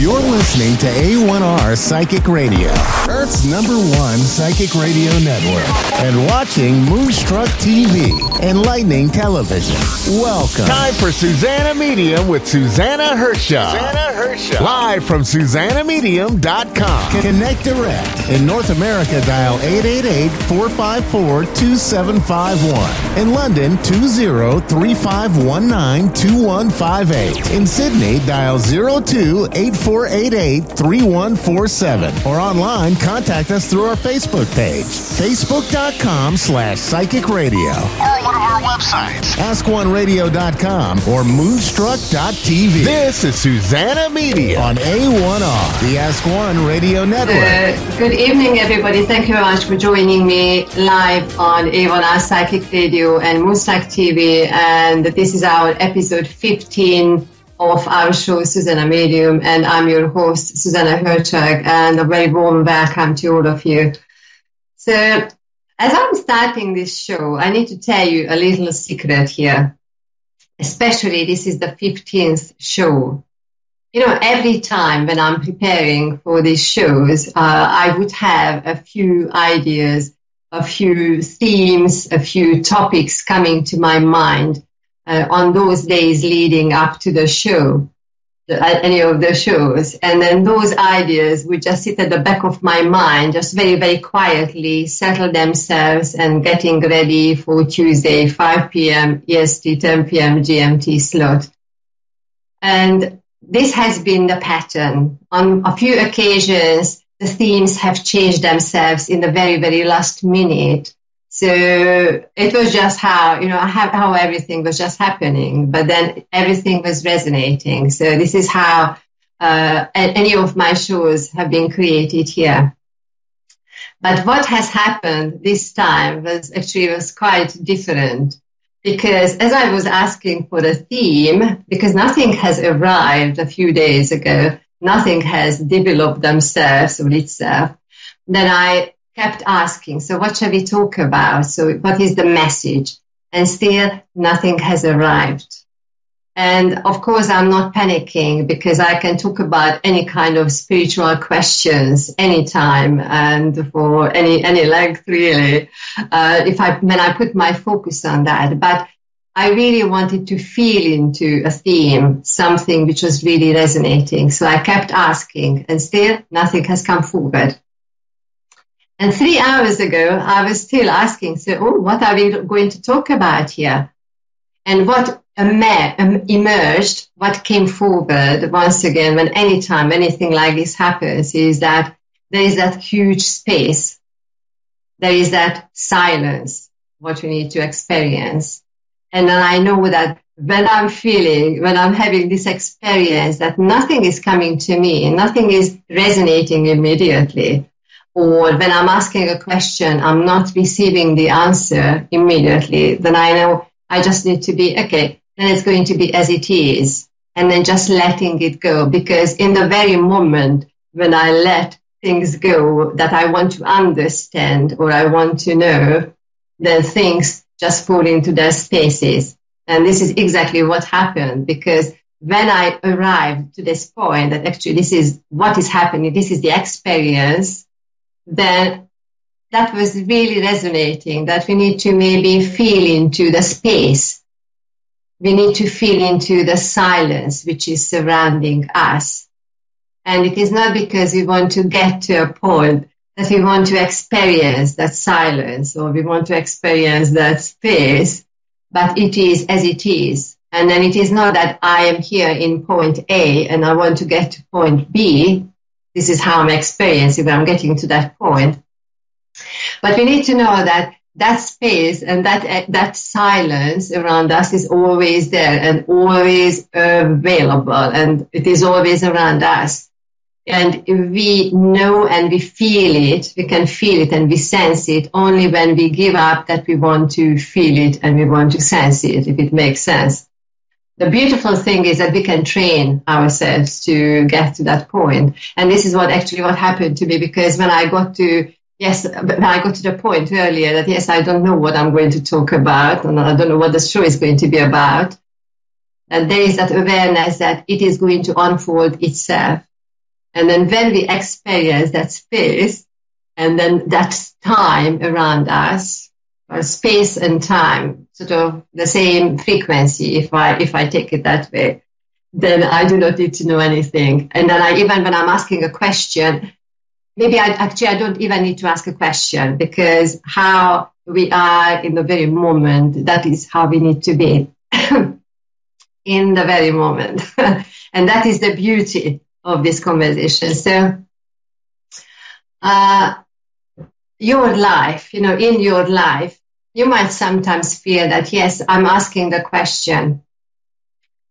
You're listening to A1R Psychic Radio, Earth's number one psychic radio network, and watching Moonstruck TV, and Lightning Television. Welcome. Time for Zsuzsanna Medium with Zsuzsanna Hershaw. Zsuzsanna Hershaw. Live from ZsuzsannaMedium.com. Connect direct. In North America, dial 888-454-2751. In London, 20-3519-2158. In Sydney, dial 02 888-3147 or online contact us through our Facebook page facebook.com slash psychic radio. Or one of our websites. Askoneradio.com or moonstruck.tv this is Zsuzsanna Medium on A1R the Ask One Radio Network. Uh, good evening everybody. Thank you very much for joining me live on A1R Psychic Radio and Moonstruck TV and this is our episode 15 of our show, Zsuzsanna Medium, and I'm your host, Zsuzsanna Hertog, and a very warm welcome to all of you. So, as I'm starting this show, I need to tell you a little secret here. Especially, this is the 15th show. You know, every time when I'm preparing for these shows, uh, I would have a few ideas, a few themes, a few topics coming to my mind uh, on those days leading up to the show, the, uh, any of the shows. And then those ideas would just sit at the back of my mind, just very, very quietly settle themselves and getting ready for Tuesday, 5 p.m. EST, 10 p.m. GMT slot. And this has been the pattern. On a few occasions, the themes have changed themselves in the very, very last minute. So it was just how, you know, how, everything was just happening, but then everything was resonating. So this is how uh, any of my shows have been created here. But what has happened this time was actually was quite different because as I was asking for a theme, because nothing has arrived a few days ago, nothing has developed themselves or itself, then I kept asking, so what shall we talk about? So what is the message? And still nothing has arrived. And of course, I'm not panicking because I can talk about any kind of spiritual questions anytime and for any, any length really. Uh, if I, when I put my focus on that, but I really wanted to feel into a theme, something which was really resonating. So I kept asking and still nothing has come forward. And three hours ago, I was still asking, so, oh, what are we going to talk about here? And what emerged, what came forward once again, when anytime anything like this happens, is that there is that huge space. There is that silence, what we need to experience. And then I know that when I'm feeling, when I'm having this experience that nothing is coming to me, nothing is resonating immediately, or when I'm asking a question, I'm not receiving the answer immediately, then I know I just need to be, okay, then it's going to be as it is. And then just letting it go. Because in the very moment when I let things go that I want to understand or I want to know, then things just fall into their spaces. And this is exactly what happened because when I arrived to this point that actually this is what is happening, this is the experience, then that was really resonating that we need to maybe feel into the space. We need to feel into the silence which is surrounding us. And it is not because we want to get to a point that we want to experience that silence or we want to experience that space, but it is as it is. And then it is not that I am here in point A and I want to get to point B this is how I'm experiencing when I'm getting to that point. But we need to know that that space and that eh, that silence around us is always there and always available and it is always around us. And we know and we feel it, we can feel it and we sense it only when we give up that we want to feel it and we want to sense it, if it makes sense the beautiful thing is that we can train ourselves to get to that point. And this is what actually what happened to me because when I got to yes, when I got to the point earlier that yes, I don't know what I'm going to talk about and I don't know what the show is going to be about. And there is that awareness that it is going to unfold itself. And then when we experience that space and then that time around us, space and time, sort of the same frequency, if I, if I take it that way, then I do not need to know anything. And then I, even when I'm asking a question, maybe I actually, I don't even need to ask a question because how we are in the very moment, that is how we need to be in the very moment. and that is the beauty of this conversation. So, uh, your life, you know, in your life, you might sometimes feel that, yes, I'm asking the question.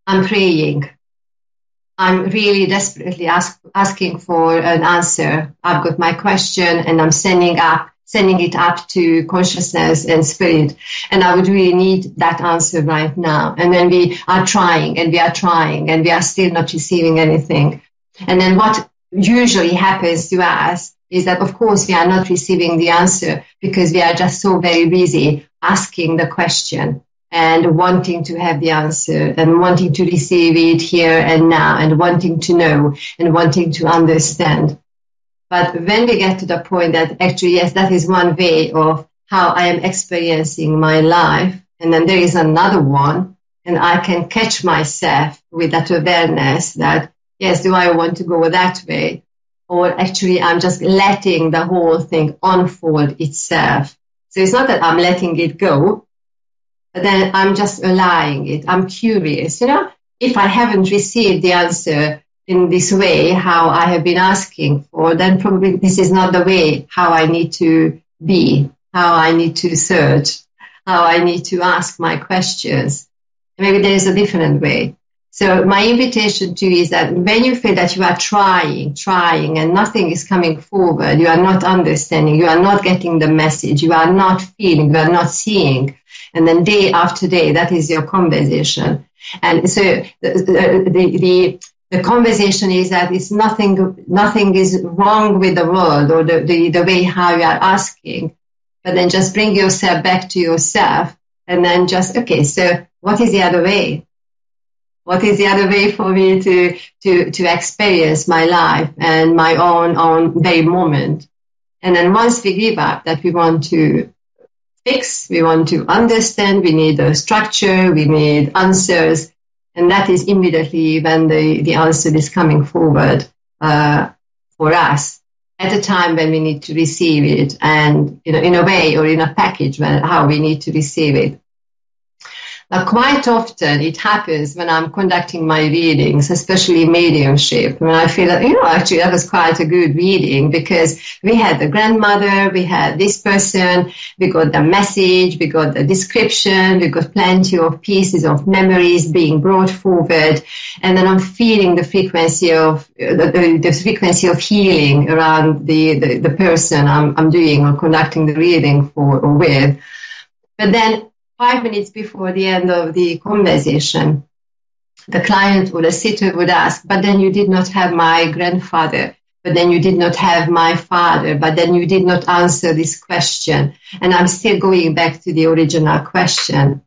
I'm praying. I'm really desperately ask, asking for an answer. I've got my question and I'm sending up, sending it up to consciousness and spirit. And I would really need that answer right now. And then we are trying and we are trying and we are still not receiving anything. And then what usually happens to us is that of course we are not receiving the answer because we are just so very busy asking the question and wanting to have the answer and wanting to receive it here and now and wanting to know and wanting to understand. But when we get to the point that actually, yes, that is one way of how I am experiencing my life. And then there is another one and I can catch myself with that awareness that yes, do I want to go that way? Or actually, I'm just letting the whole thing unfold itself. So it's not that I'm letting it go, but then I'm just allowing it. I'm curious, you know, if I haven't received the answer in this way, how I have been asking for, then probably this is not the way how I need to be, how I need to search, how I need to ask my questions. Maybe there is a different way. So my invitation to you is that when you feel that you are trying, trying, and nothing is coming forward, you are not understanding, you are not getting the message, you are not feeling, you are not seeing, and then day after day, that is your conversation. And so the, the, the, the conversation is that it's nothing, nothing is wrong with the world or the, the, the way how you are asking, but then just bring yourself back to yourself and then just, okay, so what is the other way? What is the other way for me to to to experience my life and my own own very moment? And then once we give up that we want to fix we want to understand we need a structure we need answers and that is immediately when the the answer is coming forward uh, for us at a time when we need to receive it and you know in a way or in a package when how we need to receive it now, quite often it happens when I'm conducting my readings, especially mediumship, when I feel that, you know, actually that was quite a good reading because we had the grandmother, we had this person, we got the message, we got the description, we got plenty of pieces of memories being brought forward. And then I'm feeling the frequency of, the, the, the frequency of healing around the, the, the person I'm, I'm doing or conducting the reading for or with. But then five minutes before the end of the conversation, the client or the sitter would ask, but then you did not have my grandfather, but then you did not have my father, but then you did not answer this question. And I'm still going back to the original question.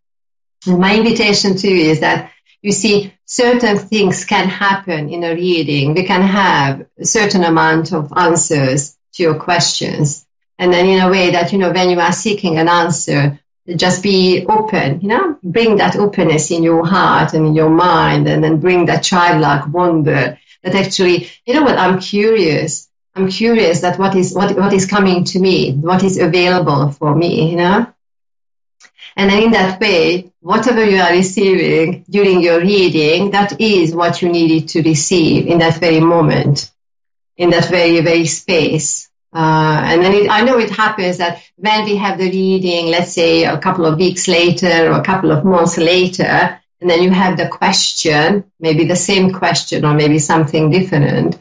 And my invitation to you is that you see, certain things can happen in a reading. We can have a certain amount of answers to your questions. And then in a way that, you know, when you are seeking an answer, just be open, you know, bring that openness in your heart and in your mind and then bring that childlike wonder that actually, you know what, I'm curious. I'm curious that what is, what, what is coming to me, what is available for me, you know? And then in that way, whatever you are receiving during your reading, that is what you needed to receive in that very moment, in that very, very space. Uh, and then it, I know it happens that when we have the reading, let's say a couple of weeks later or a couple of months later, and then you have the question, maybe the same question or maybe something different,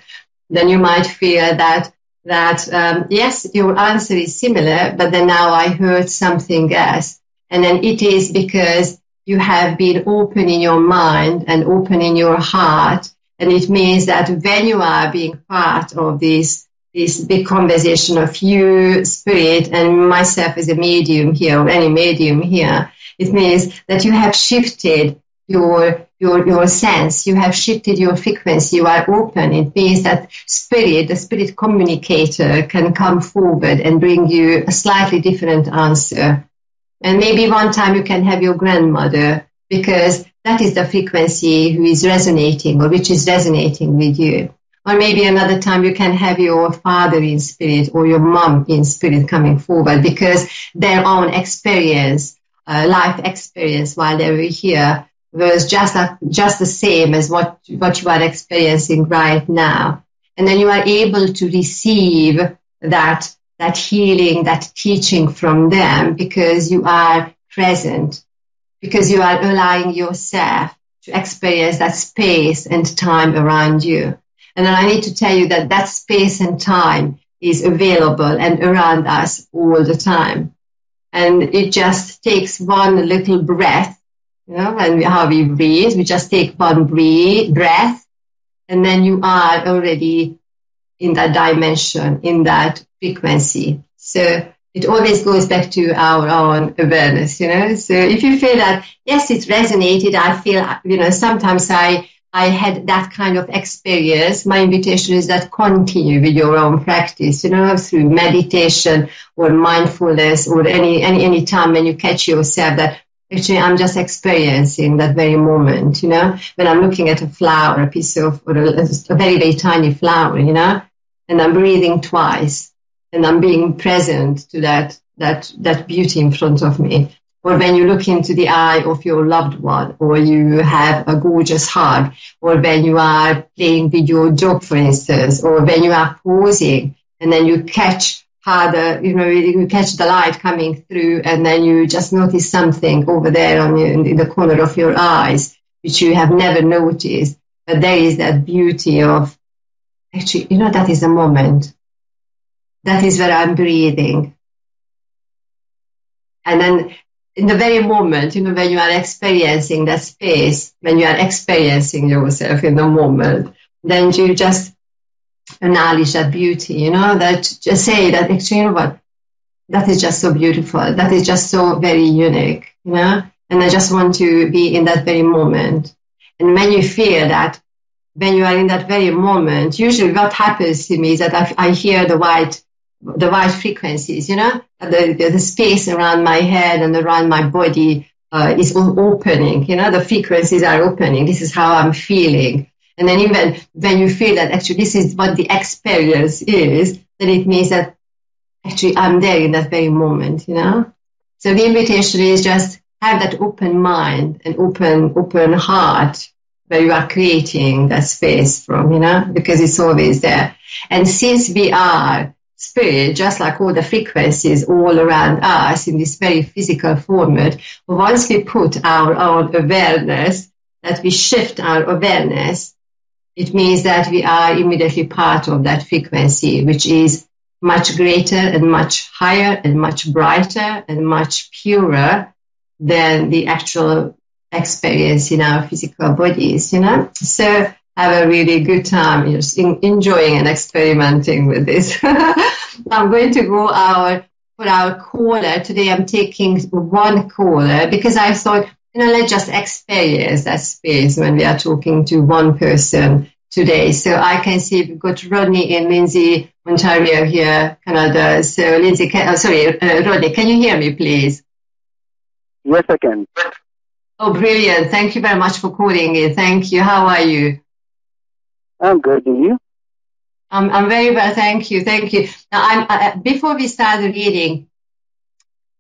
then you might feel that that um, yes, your answer is similar, but then now I heard something else, and then it is because you have been open in your mind and open in your heart, and it means that when you are being part of this this big conversation of you, spirit, and myself as a medium here, or any medium here. It means that you have shifted your your your sense. You have shifted your frequency. You are open. It means that spirit, the spirit communicator, can come forward and bring you a slightly different answer. And maybe one time you can have your grandmother because that is the frequency who is resonating or which is resonating with you. Or maybe another time you can have your father in spirit or your mom in spirit coming forward because their own experience, uh, life experience while they were here was just a, just the same as what what you are experiencing right now, and then you are able to receive that that healing, that teaching from them because you are present, because you are allowing yourself to experience that space and time around you. And then I need to tell you that that space and time is available and around us all the time. And it just takes one little breath you know, and how we breathe. We just take one breathe, breath, and then you are already in that dimension, in that frequency. So it always goes back to our own awareness, you know. So if you feel that, yes, it resonated, I feel, you know, sometimes I, I had that kind of experience. My invitation is that continue with your own practice, you know, through meditation or mindfulness or any, any, any time when you catch yourself that Actually, I'm just experiencing that very moment, you know, when I'm looking at a flower, a piece of, or a, a very, very tiny flower, you know, and I'm breathing twice and I'm being present to that, that, that beauty in front of me. Or when you look into the eye of your loved one, or you have a gorgeous hug, or when you are playing with your dog, for instance, or when you are posing, and then you catch how the you know you catch the light coming through and then you just notice something over there on in the corner of your eyes which you have never noticed. But there is that beauty of actually you know that is a moment. That is where i'm breathing. And then in the very moment you know when you are experiencing that space when you are experiencing yourself in the moment then you just acknowledge that beauty, you know, that just say that actually, you know what, that is just so beautiful. That is just so very unique, you know, and I just want to be in that very moment. And when you feel that, when you are in that very moment, usually what happens to me is that I, I hear the white, the white frequencies, you know, the, the, the, space around my head and around my body uh, is opening, you know, the frequencies are opening. This is how I'm feeling. And then even when you feel that actually this is what the experience is, then it means that actually I'm there in that very moment, you know? So the invitation is just have that open mind and open, open heart where you are creating that space from, you know, because it's always there. And since we are spirit, just like all the frequencies all around us in this very physical format, once we put our own awareness, that we shift our awareness, it means that we are immediately part of that frequency, which is much greater and much higher and much brighter and much purer than the actual experience in our physical bodies, you know? So have a really good time just enjoying and experimenting with this. I'm going to go our for our caller today. I'm taking one caller because I thought you know, let's just experience that space when we are talking to one person today. So I can see we've got Rodney in Lindsay, Ontario here, Canada. So Lindsay, can, oh, sorry, uh, Rodney, can you hear me, please? Yes, I can. Oh, brilliant. Thank you very much for calling in. Thank you. How are you? I'm good. And you? I'm, I'm very well. Thank you. Thank you. Now, I'm, uh, before we start the reading,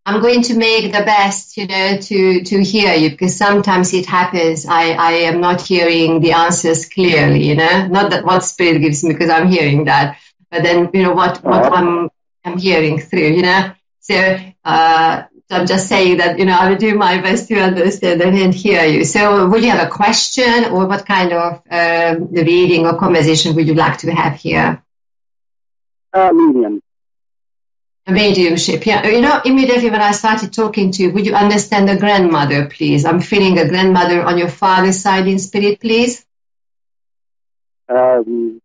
I'm going to make the best, you know, to, to hear you because sometimes it happens. I, I am not hearing the answers clearly, you know, not that what spirit gives me because I'm hearing that, but then, you know, what, what I'm, I'm hearing through, you know, so, uh, so I'm just saying that, you know, I will do my best to understand and hear you. So would you have a question or what kind of um, reading or conversation would you like to have here? Uh, medium mediumship. Yeah, you know, immediately when I started talking to you, would you understand the grandmother, please? I'm feeling a grandmother on your father's side in spirit, please. Um,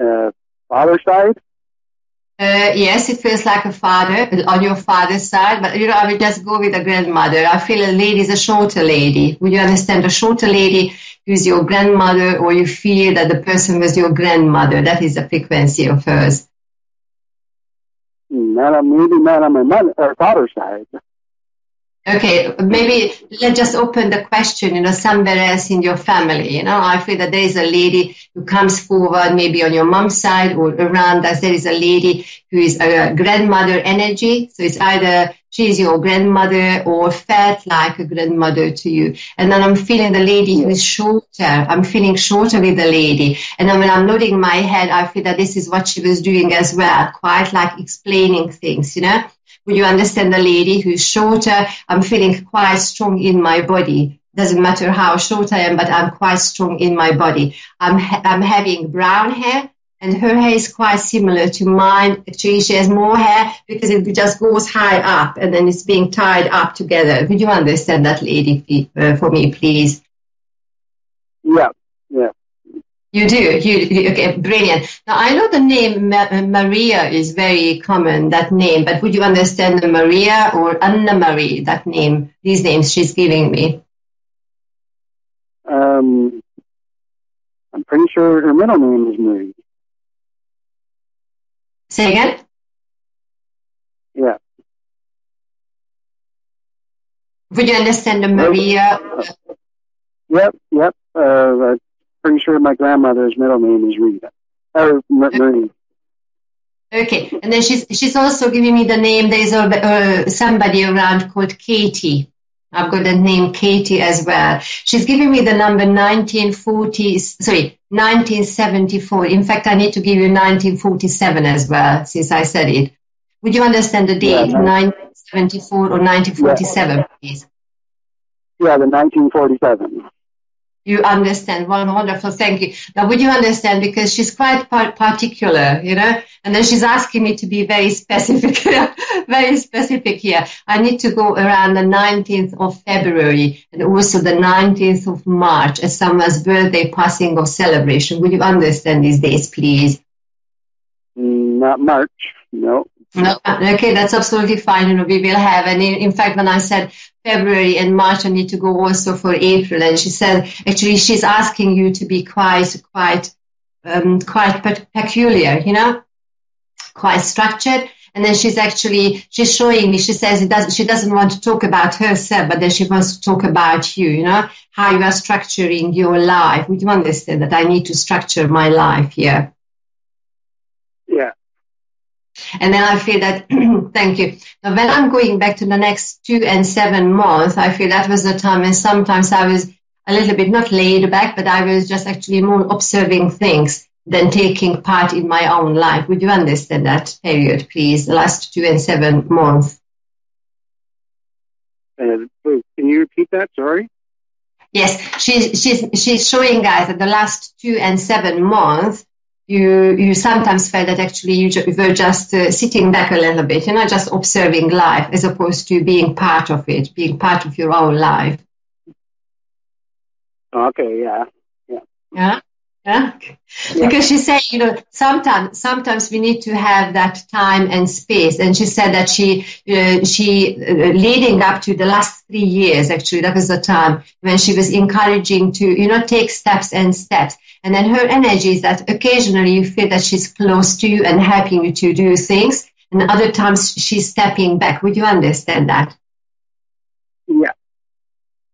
uh, father's side. Uh, yes, it feels like a father on your father's side, but you know, I will just go with a grandmother. I feel a lady is a shorter lady. Would you understand? A shorter lady who's your grandmother, or you feel that the person was your grandmother. That is the frequency of hers. Not on, maybe not on my mother or father's side. Okay, maybe let's just open the question, you know, somewhere else in your family. You know, I feel that there is a lady who comes forward, maybe on your mom's side or around us. There is a lady who is a grandmother energy. So it's either she's your grandmother or felt like a grandmother to you. And then I'm feeling the lady who is shorter. I'm feeling shorter with the lady. And then when I'm nodding my head, I feel that this is what she was doing as well, quite like explaining things, you know. Would you understand the lady who's shorter? I'm feeling quite strong in my body. Doesn't matter how short I am, but I'm quite strong in my body. I'm, ha- I'm having brown hair and her hair is quite similar to mine. Actually, she has more hair because it just goes high up and then it's being tied up together. Would you understand that lady uh, for me, please? Yeah. You do. You, okay? Brilliant. Now I know the name Ma- Maria is very common. That name, but would you understand the Maria or Anna Marie? That name, these names she's giving me. Um, I'm pretty sure her middle name is Marie. Say again. Yeah. Would you understand the Maria? Yep, yep. Uh, pretty sure my grandmother's middle name is Rita. M- Marie. Okay, and then she's she's also giving me the name. There's a, uh, somebody around called Katie. I've got the name Katie as well. She's giving me the number 1940. Sorry, 1974. In fact, I need to give you 1947 as well, since I said it. Would you understand the date, no. 1974 or 1947, please? Yeah, the 1947. You understand. Well, wonderful. Thank you. Now, would you understand? Because she's quite par- particular, you know, and then she's asking me to be very specific, very specific here. I need to go around the 19th of February and also the 19th of March as someone's birthday, passing, or celebration. Would you understand these days, please? Not March. No. No, okay, that's absolutely fine. You know, we will have. And in, in fact, when I said February and March, I need to go also for April. And she said, actually, she's asking you to be quite, quite, um, quite pe- peculiar, you know, quite structured. And then she's actually, she's showing me, she says it doesn't, she doesn't want to talk about herself, but then she wants to talk about you, you know, how you are structuring your life. Would you understand that I need to structure my life here? Yeah. And then I feel that, thank you. Now, when I'm going back to the next two and seven months, I feel that was the time when sometimes I was a little bit not laid back, but I was just actually more observing things than taking part in my own life. Would you understand that period, please? The last two and seven months. Uh, can you repeat that? Sorry. Yes, she's she's she's showing guys that the last two and seven months, you you sometimes felt that actually you ju- were just uh, sitting back a little bit, you know, just observing life as opposed to being part of it, being part of your own life. Okay. Yeah. Yeah. Yeah. Yeah. Because she said, you know, sometimes, sometimes we need to have that time and space. And she said that she, uh, she, uh, leading up to the last three years, actually, that was the time when she was encouraging to, you know, take steps and steps. And then her energy is that occasionally you feel that she's close to you and helping you to do things. And other times she's stepping back. Would you understand that?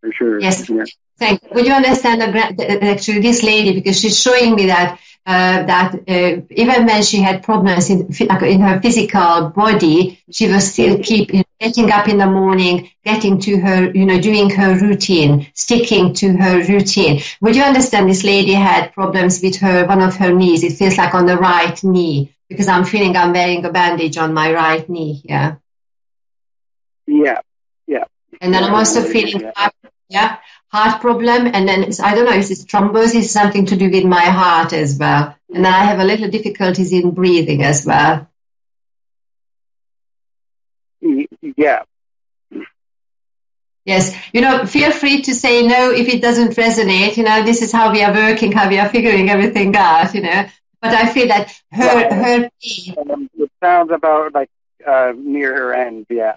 For sure. Yes. Yeah. Thank you. Would you understand the, actually this lady because she's showing me that uh, that uh, even when she had problems in in her physical body, she was still keep getting up in the morning, getting to her, you know, doing her routine, sticking to her routine. Would you understand this lady had problems with her one of her knees? It feels like on the right knee because I'm feeling I'm wearing a bandage on my right knee. Yeah. Yeah. Yeah. And then I'm also feeling, Yeah. Yeah, heart problem. And then it's, I don't know, if it's thrombosis, something to do with my heart as well. And then I have a little difficulties in breathing as well. Yeah. Yes, you know, feel free to say no if it doesn't resonate. You know, this is how we are working, how we are figuring everything out. You know, but I feel that her her um, it sounds about like uh, near her end. Yeah.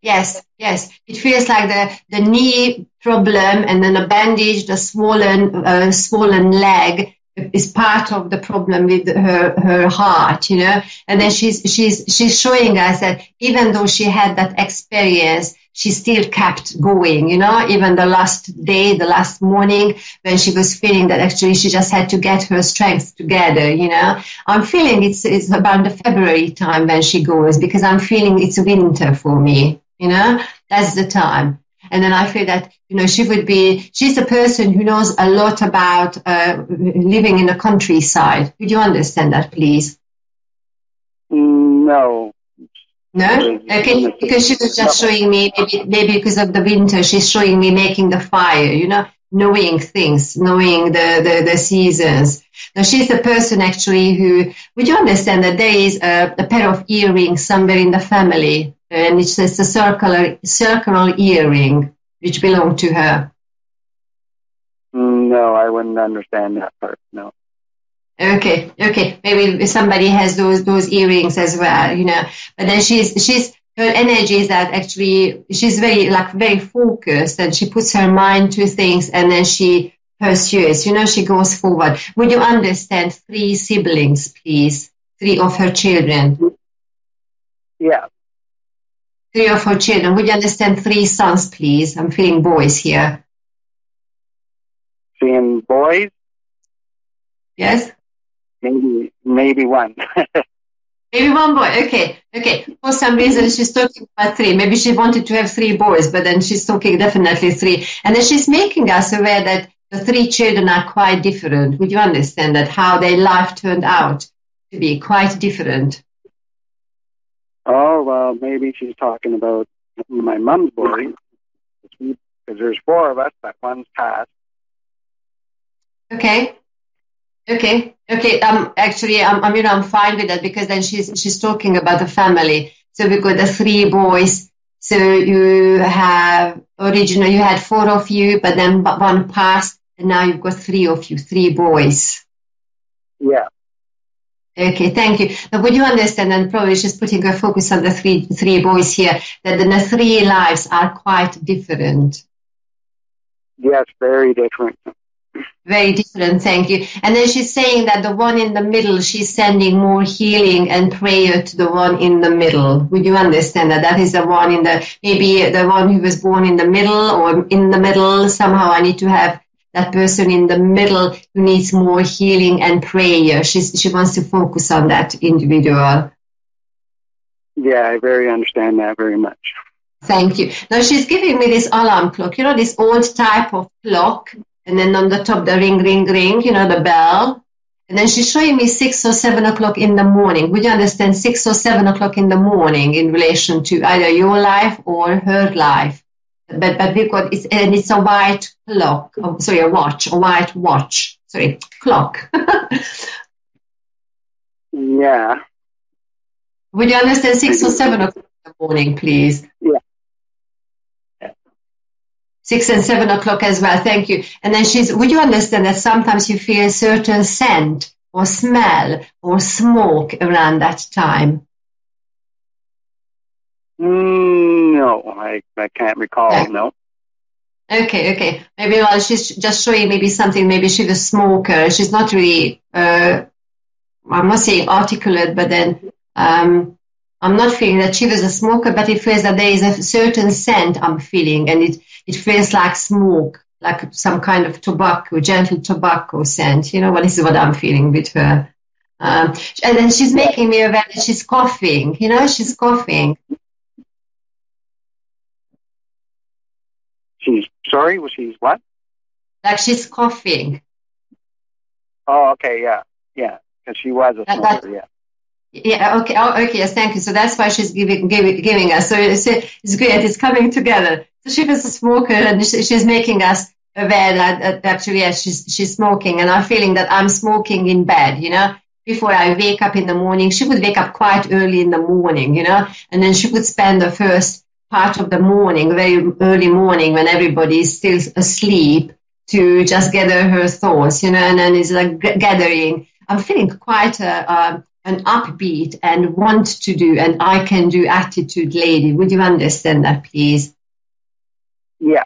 Yes, yes. It feels like the, the knee problem and then a bandage, the swollen, uh, swollen leg is part of the problem with her, her heart, you know. And then she's, she's, she's showing us that even though she had that experience, she still kept going, you know, even the last day, the last morning when she was feeling that actually she just had to get her strength together, you know. I'm feeling it's, it's about the February time when she goes because I'm feeling it's winter for me, you know, that's the time. And then I feel that, you know, she would be, she's a person who knows a lot about uh, living in the countryside. Could you understand that, please? No. No? Okay, because she was just showing me, maybe, maybe because of the winter, she's showing me making the fire, you know, knowing things, knowing the, the, the seasons. Now she's the person actually who, would you understand that there is a, a pair of earrings somewhere in the family and it's just a circular, circular earring which belong to her? Mm, no, I wouldn't understand that part, no. Okay, okay. Maybe somebody has those those earrings as well, you know. But then she's she's her energy is that actually she's very like very focused and she puts her mind to things and then she pursues, you know, she goes forward. Would you understand three siblings, please? Three of her children. Yeah. Three of her children. Would you understand three sons, please? I'm feeling boys here. Seeing boys? Yes? Maybe maybe one. Maybe one boy. Okay, okay. For some reason, she's talking about three. Maybe she wanted to have three boys, but then she's talking definitely three. And then she's making us aware that the three children are quite different. Would you understand that how their life turned out to be quite different? Oh well, maybe she's talking about my mom's boy because there's four of us, but one's passed. Okay. Okay, okay. Um, actually, I'm, I'm, you know, I'm fine with that because then she's she's talking about the family. So we've got the three boys. So you have originally you had four of you, but then one passed, and now you've got three of you, three boys. Yeah. Okay, thank you. Now, would you understand? And probably she's putting her focus on the three three boys here. That the three lives are quite different. Yes, very different. Very different, thank you. And then she's saying that the one in the middle, she's sending more healing and prayer to the one in the middle. Would you understand that? That is the one in the, maybe the one who was born in the middle or in the middle. Somehow I need to have that person in the middle who needs more healing and prayer. She's, she wants to focus on that individual. Yeah, I very understand that very much. Thank you. Now she's giving me this alarm clock, you know, this old type of clock and then on the top the ring, ring, ring, you know, the bell. And then she's showing me six or seven o'clock in the morning. Would you understand six or seven o'clock in the morning in relation to either your life or her life? But but we've got it's and it's a white clock. Oh, sorry, a watch, a white watch. Sorry, clock. yeah. Would you understand six or seven o'clock in the morning, please? Yeah six and seven o'clock as well. Thank you. And then she's, would you understand that sometimes you feel a certain scent or smell or smoke around that time? Mm, no, I, I can't recall. Yeah. No. Okay, okay. Maybe well, she's just showing maybe something. Maybe she's a smoker. She's not really, uh, I'm not saying articulate, but then um, I'm not feeling that she was a smoker, but it feels that there is a certain scent I'm feeling, and it it feels like smoke, like some kind of tobacco, gentle tobacco scent. You know, what this is what I'm feeling with her. Um, and then she's making me aware that she's coughing. You know, she's coughing. She's sorry. Was she's what? Like she's coughing. Oh, okay, yeah, yeah, because she was a smoker, that, that, yeah. Yeah. Okay. Oh, okay. Yes. Thank you. So that's why she's giving giving, giving us. So it's, it's great. It's coming together. So she was a smoker, and she's making us aware that, that actually yes, she's she's smoking, and I'm feeling that I'm smoking in bed. You know, before I wake up in the morning, she would wake up quite early in the morning. You know, and then she would spend the first part of the morning, very early morning, when everybody is still asleep, to just gather her thoughts. You know, and then it's like gathering I'm feeling quite a, an upbeat and want to do and I can do attitude lady. Would you understand that, please? Yeah.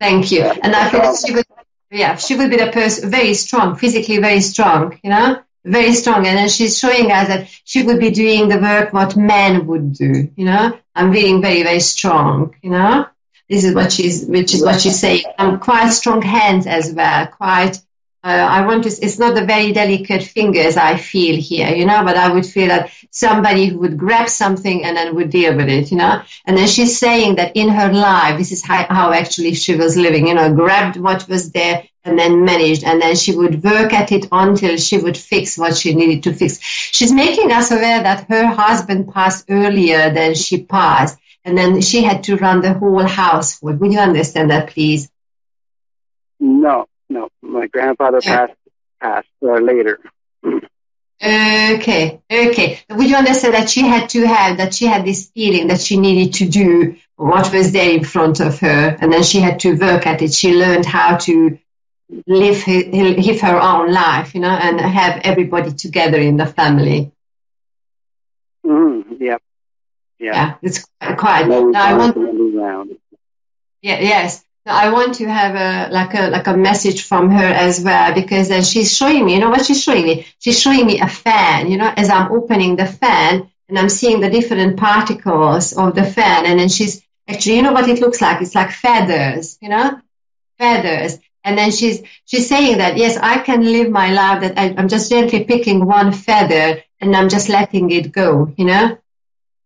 Thank you. And I feel she would, yeah, she would be the person very strong, physically very strong, you know, very strong. And then she's showing us that she would be doing the work what men would do, you know. I'm feeling very, very strong, you know. This is what she's, which is what she's saying. I'm quite strong hands as well, quite uh, I want to, it's not the very delicate fingers I feel here, you know, but I would feel that somebody who would grab something and then would deal with it, you know. And then she's saying that in her life, this is how, how actually she was living, you know, grabbed what was there and then managed. And then she would work at it until she would fix what she needed to fix. She's making us aware that her husband passed earlier than she passed. And then she had to run the whole household. Would you understand that, please? No, no, my grandfather passed passed uh, later. Okay, okay. Would you understand that she had to have that she had this feeling that she needed to do what was there in front of her, and then she had to work at it. She learned how to live live her own life, you know, and have everybody together in the family. Mm, yep. Yeah. yeah, it's quite. No, now I want. Yeah, yes. I want to have a like a like a message from her as well because then she's showing me, you know what she's showing me? She's showing me a fan, you know, as I'm opening the fan and I'm seeing the different particles of the fan and then she's actually you know what it looks like? It's like feathers, you know? Feathers. And then she's she's saying that yes, I can live my life that I, I'm just gently picking one feather and I'm just letting it go, you know?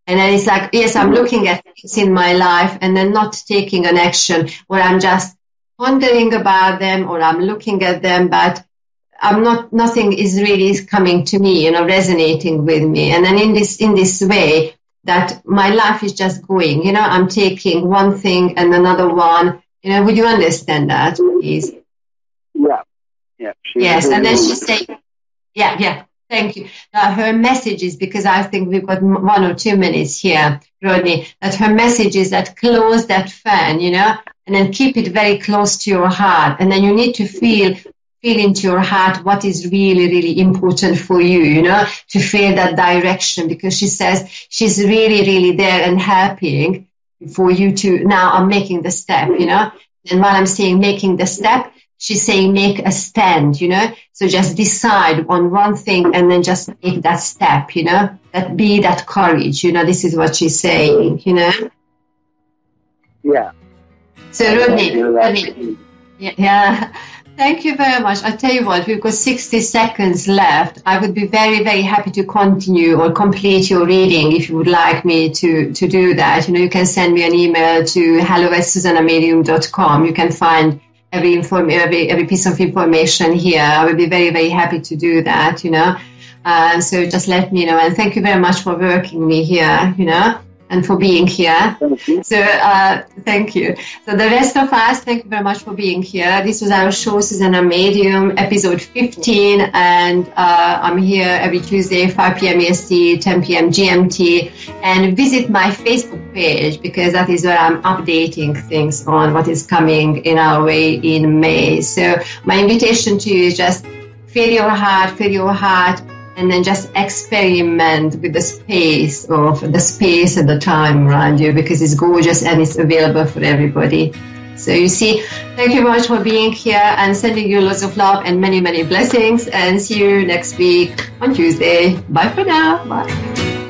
And then it's like, yes, I'm looking at things in my life and then not taking an action where I'm just pondering about them or I'm looking at them, but I'm not, nothing is really coming to me, you know, resonating with me. And then in this, in this way that my life is just going, you know, I'm taking one thing and another one. Know, would you understand that, please? Yeah. Yeah. Yes. And then she said, yeah, yeah. Thank you. Her message is because I think we've got one or two minutes here, Rodney, that her message is that close that fan, you know, and then keep it very close to your heart. And then you need to feel, feel into your heart what is really, really important for you, you know, to feel that direction because she says she's really, really there and helping for you to now I'm making the step, you know, and while I'm saying making the step, she's saying make a stand, you know. So just decide on one thing and then just make that step, you know. That be that courage, you know. This is what she's saying, you know. Yeah. So Rodney, Rodney, yeah, yeah. Thank you very much. I tell you what, we've got 60 seconds left. I would be very, very happy to continue or complete your reading if you would like me to, to do that. You know, you can send me an email to hello at zsuzsannamedium.com. You can find every inform every every piece of information here. I would be very very happy to do that. You know, uh, so just let me know. And thank you very much for working me here. You know. And for being here. So, uh, thank you. So, the rest of us, thank you very much for being here. This was our show, Zsuzsanna Medium, episode 15. And uh, I'm here every Tuesday, 5 p.m. EST, 10 p.m. GMT. And visit my Facebook page because that is where I'm updating things on what is coming in our way in May. So, my invitation to you is just fill your heart, fill your heart and then just experiment with the space of the space and the time around you because it's gorgeous and it's available for everybody. So you see, thank you much for being here and sending you lots of love and many, many blessings and see you next week on Tuesday. Bye for now. Bye.